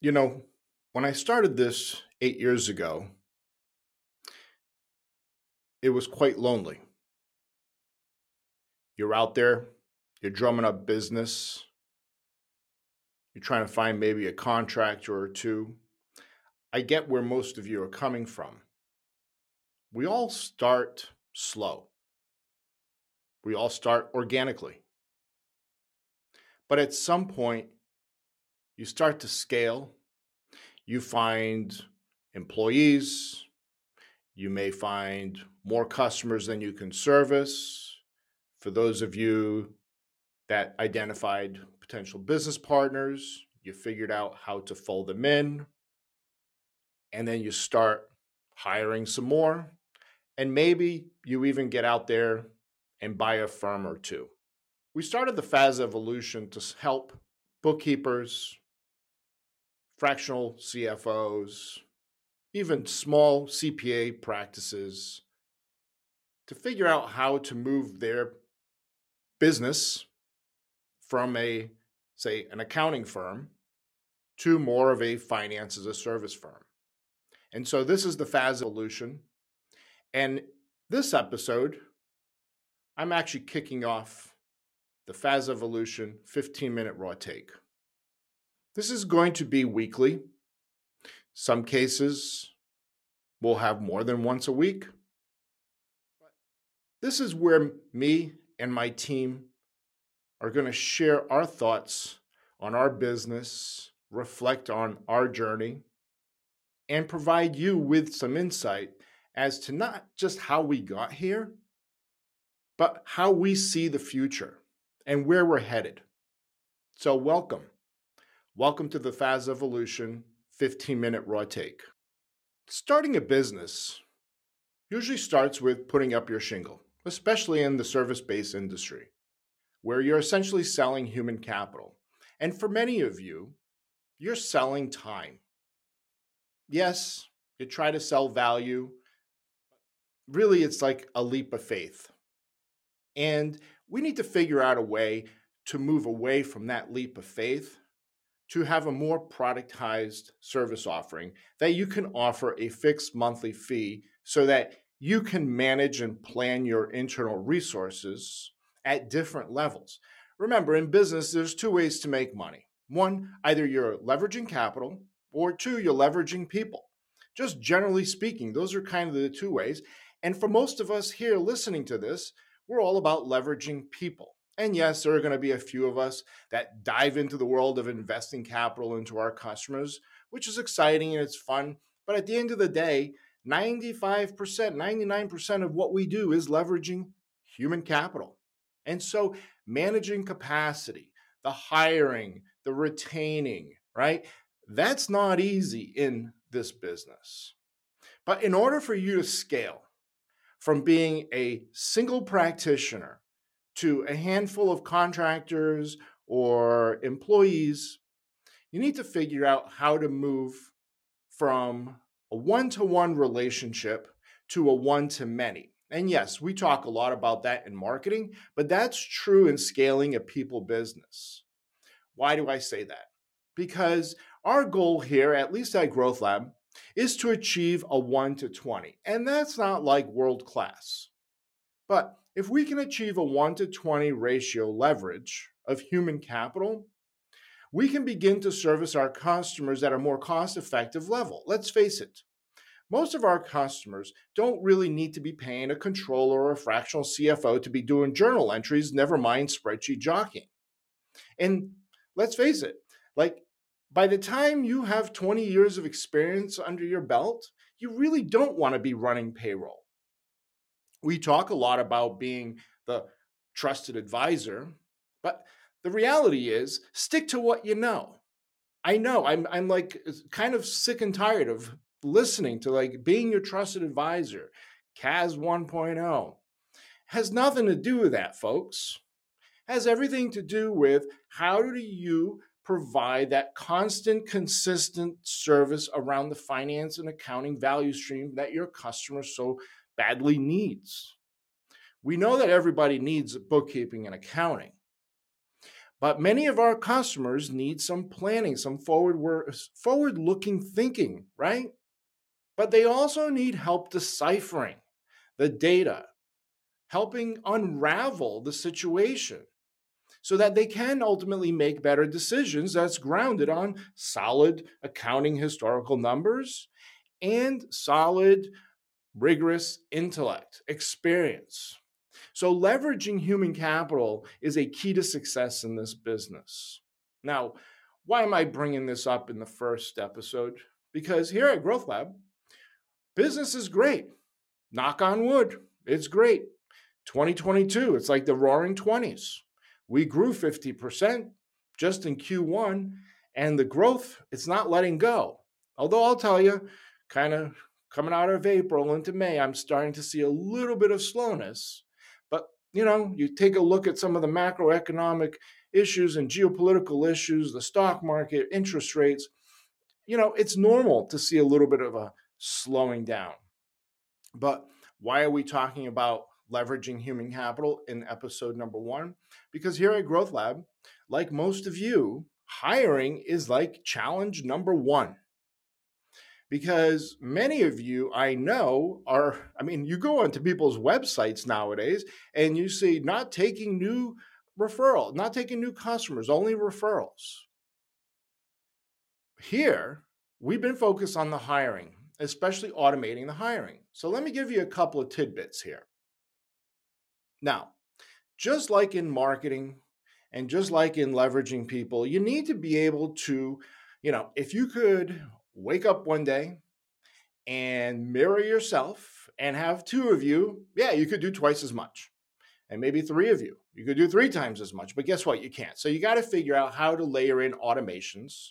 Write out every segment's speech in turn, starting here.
You know, when I started this eight years ago, it was quite lonely. You're out there, you're drumming up business, you're trying to find maybe a contractor or two. I get where most of you are coming from. We all start slow, we all start organically. But at some point, you start to scale. You find employees. You may find more customers than you can service. For those of you that identified potential business partners, you figured out how to fold them in. And then you start hiring some more. And maybe you even get out there and buy a firm or two. We started the FaaS evolution to help bookkeepers, fractional CFOs, even small CPA practices to figure out how to move their business from a, say, an accounting firm to more of a finance as a service firm. And so this is the FaaS evolution. And this episode, I'm actually kicking off the FaaS Evolution 15 minute raw take. This is going to be weekly. Some cases we'll have more than once a week. This is where me and my team are going to share our thoughts on our business, reflect on our journey, and provide you with some insight as to not just how we got here, but how we see the future and where we're headed. So, welcome. Welcome to the FaaS Evolution 15 minute raw take. Starting a business usually starts with putting up your shingle, especially in the service based industry, where you're essentially selling human capital. And for many of you, you're selling time. Yes, you try to sell value. Really, it's like a leap of faith. And we need to figure out a way to move away from that leap of faith to have a more productized service offering that you can offer a fixed monthly fee so that you can manage and plan your internal resources at different levels. Remember, in business, there's two ways to make money. One, either you're leveraging capital, or two, you're leveraging people. Just generally speaking, those are kind of the two ways. And for most of us here listening to this, we're all about leveraging people. And yes, there are going to be a few of us that dive into the world of investing capital into our customers, which is exciting and it's fun. But at the end of the day, 95%, 99% of what we do is leveraging human capital. And so managing capacity, the hiring, the retaining, right? That's not easy in this business. But in order for you to scale, from being a single practitioner to a handful of contractors or employees, you need to figure out how to move from a one to one relationship to a one to many. And yes, we talk a lot about that in marketing, but that's true in scaling a people business. Why do I say that? Because our goal here, at least at GrowthLab, is to achieve a 1 to 20. And that's not like world class. But if we can achieve a 1 to 20 ratio leverage of human capital, we can begin to service our customers at a more cost effective level. Let's face it, most of our customers don't really need to be paying a controller or a fractional CFO to be doing journal entries, never mind spreadsheet jockeying. And let's face it, like by the time you have 20 years of experience under your belt, you really don't want to be running payroll. We talk a lot about being the trusted advisor, but the reality is stick to what you know. I know I'm I'm like kind of sick and tired of listening to like being your trusted advisor. CAS 1.0 has nothing to do with that, folks. Has everything to do with how do you provide that constant, consistent service around the finance and accounting value stream that your customer so badly needs. We know mm. that everybody needs bookkeeping and accounting, But many of our customers need some planning, some forward uh, forward looking thinking, right? But they also need help deciphering the data, helping unravel the situation so that they can ultimately make better decisions that's grounded on solid accounting historical numbers and solid, rigorous intellect, experience. So, leveraging human capital is a key to success in this business. Now, why am I bringing this up in the first episode? Because here at GrowthLab, business is great. Knock on wood, it's great. 2022, it's like the roaring 20s. We grew 50% just in Q1, and the growth, it's not letting go. Although I'll tell you, kind of coming out of April into May, I'm starting to see a little bit of slowness. But, you know, you take a look at some of the macroeconomic issues and geopolitical issues, the stock market, interest rates, you know, it's normal to see a little bit of a slowing down. But why are we talking about leveraging human capital in episode number one? Because here at GrowthLab, like most of you, hiring is like challenge number one because many of you I know are, I mean, you go onto people's websites nowadays and you see not taking new referral, not taking new customers, only referrals. Here, we've been focused on the hiring, especially automating the hiring. So let me give you a couple of tidbits here. Now, just like in marketing and just like in leveraging people, you need to be able to, you know, if you could wake up one day and mirror yourself and have two of you, yeah, you could do twice as much. And maybe three of you, you could do three times as much. But guess what? You can't. So you got to figure out how to layer in automations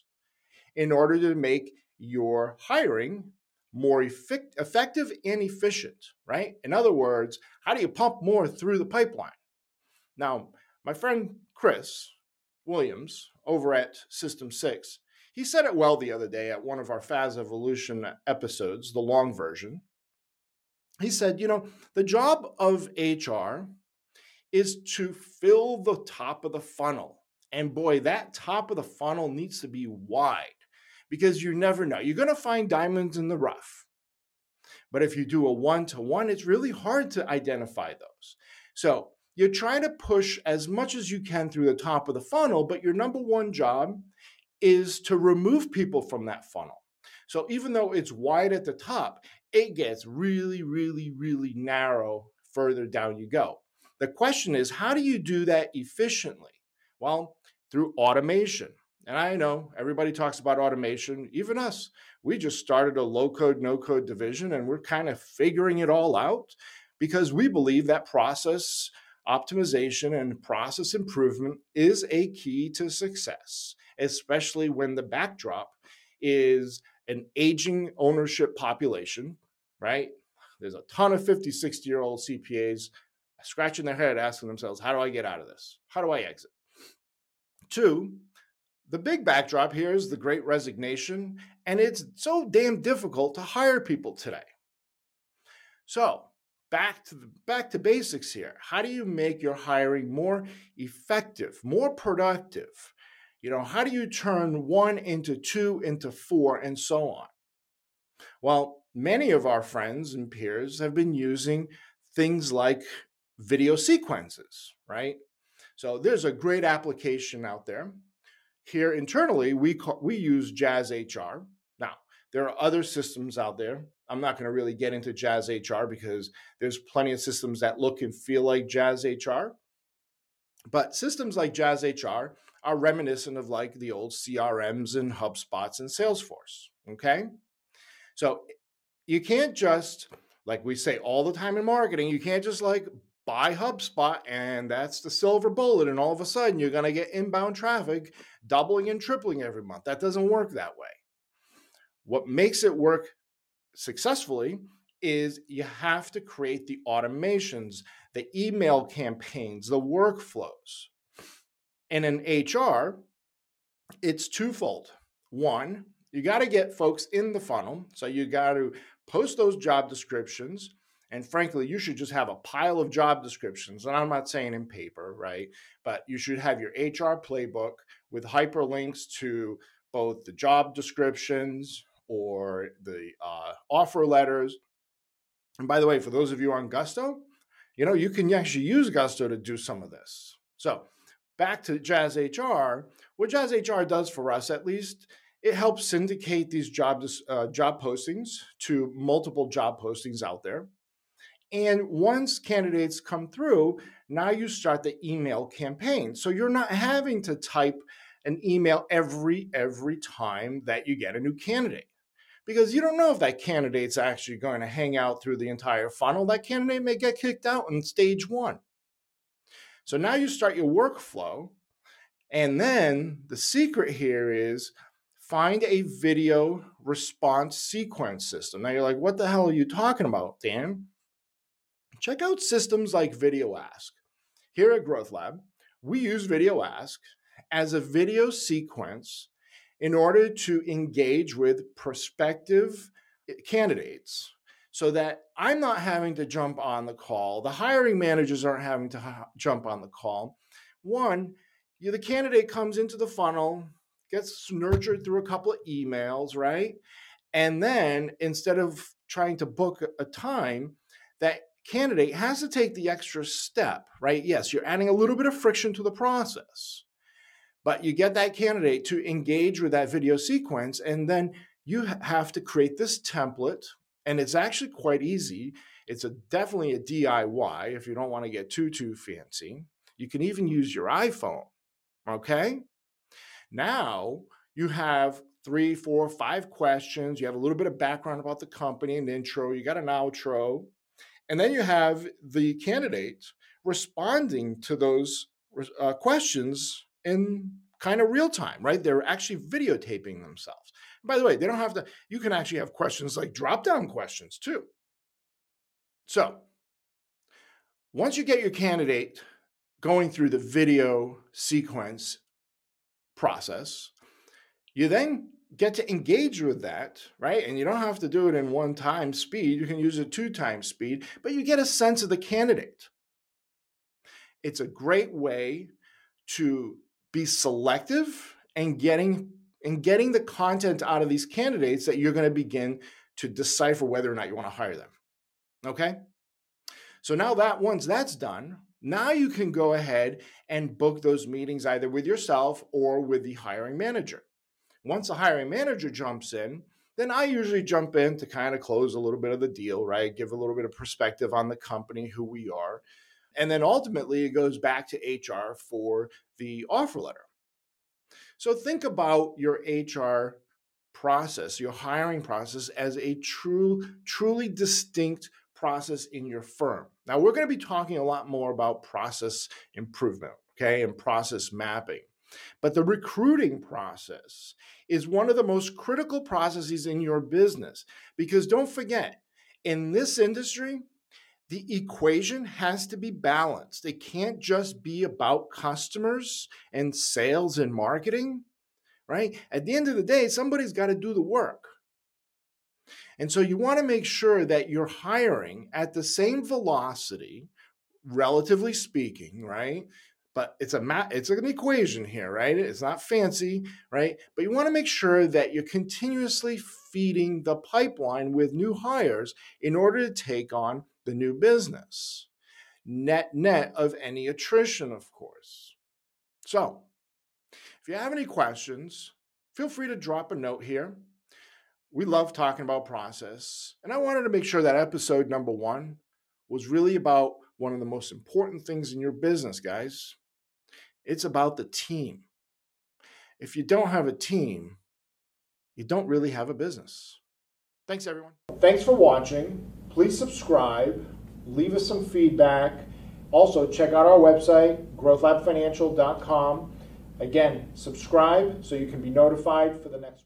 in order to make your hiring more effect- effective and efficient, right? In other words, how do you pump more through the pipeline? Now, my friend Chris Williams over at System 6 he said it well the other day at one of our FaaS Evolution episodes, the long version. He said, you know, the job of HR is to fill the top of the funnel. And boy, that top of the funnel needs to be wide because you never know. You're going to find diamonds in the rough. But if you do a one to one, it's really hard to identify those. So you try to push as much as you can through the top of the funnel, but your number one job is to remove people from that funnel. So even though it's wide at the top, it gets really, really, really narrow further down you go. The question is, how do you do that efficiently? Well, through automation. And I know everybody talks about automation, even us. We just started a low code, no code division, and we're kind of figuring it all out because we believe that process optimization and process improvement is a key to success especially when the backdrop is an aging ownership population, right? There's a ton of 50, 60 year old CPAs scratching their head asking themselves, how do I get out of this? How do I exit? Two, the big backdrop here is the great resignation, and it's so damn difficult to hire people today. So, back to the, back to basics here. How do you make your hiring more effective, more productive? You know, how do you turn one into two into four and so on? Well, many of our friends and peers have been using things like video sequences, right? So there's a great application out there. Here internally, we call, we use JazzHR. Now, there are other systems out there. I'm not going to really get into JazzHR because there's plenty of systems that look and feel like JazzHR. But systems like JazzHR are reminiscent of like the old CRMs and HubSpots and Salesforce. Okay. So you can't just, like we say all the time in marketing, you can't just like buy HubSpot and that's the silver bullet. And all of a sudden you're going to get inbound traffic doubling and tripling every month. That doesn't work that way. What makes it work successfully is you have to create the automations, the email campaigns, the workflows. And in HR, it's twofold. One, you got to get folks in the funnel. So you got to post those job descriptions And frankly, you should just have a pile of job descriptions. And I'm not saying in paper, right? But you should have your HR playbook with hyperlinks to both the job descriptions or the uh, offer letters. And by the way, for those of you on Gusto, you know, you can actually use Gusto to do some of this. So back to JazzHR, what JazzHR does for us, at least, it helps syndicate these job uh, job postings to multiple job postings out there. And once candidates come through, now you start the email campaign. So you're not having to type an email every every time that you get a new candidate. Because you don't know if that candidate's actually going to hang out through the entire funnel. That candidate may get kicked out in stage 1. So now you start your workflow and then the secret here is find a video response sequence system. Now you're like, what the hell are you talking about, Dan? Check out systems like VideoAsk. Here at GrowthLab, we use VideoAsk as a video sequence in order to engage with prospective eh, candidates so that I'm not having to jump on the call. The hiring managers aren't having to ha- jump on the call. One, you, the candidate comes into the funnel, gets nurtured through a couple of emails, right? And then instead of trying to book a time, that candidate has to take the extra step, right? Yes, you're adding a little bit of friction to the process, but you get that candidate to engage with that video sequence, and then you have to create this template. And it's actually quite easy. It's a definitely a DIY if you don't want to get too too fancy. You can even use your iPhone Okay. Now you have three, four, five questions. You have a little bit of background about the company, an intro, you got an outro. And then you have the candidate responding to those uh, questions in kind of real time, right? They're actually videotaping themselves. by the way, they don't have to, you can actually have questions like drop down questions too. So once you get your candidate going through the video sequence process, you then get to engage with that, right? And you don't have to do it in one time speed. You can use a two time speed, but you get a sense of the candidate. It's a great way to be selective and getting and getting the content out of these candidates that you're going to begin to decipher whether or not you want to hire them. Okay? So now that once that's done, now you can go ahead and book those meetings either with yourself or with the hiring manager. Once the hiring manager jumps in, then I usually jump in to kind of close a little bit of the deal, right? Give a little bit of perspective on the company, who we are. And then ultimately it goes back to HR for the offer letter. So think about your HR process, your hiring process as a true, truly distinct process in your firm. Now, we're going to be talking a lot more about process improvement, okay, and process mapping. But the recruiting process is one of the most critical processes in your business because don't forget, in this industry, the equation has to be balanced. It can't just be about customers and sales and marketing, right? At the end of the day, somebody's got to do the work. And so you want to make sure that you're hiring at the same velocity, relatively speaking, right? But it's a ma- it's an equation here, right? It's not fancy, right? But you want to make sure that you're continuously feeding the pipeline with new hires in order to take on the new business. Net net of any attrition, of course. So, if you have any questions, feel free to drop a note here we love talking about process. And I wanted to make sure that episode number one was really about one of the most important things in your business, guys. It's about the team. If you don't have a team, you don't really have a business. Thanks, everyone. Thanks for watching. Please subscribe, leave us some feedback. Also, check out our website, growthlabfinancial.com. Again, subscribe so you can be notified for the next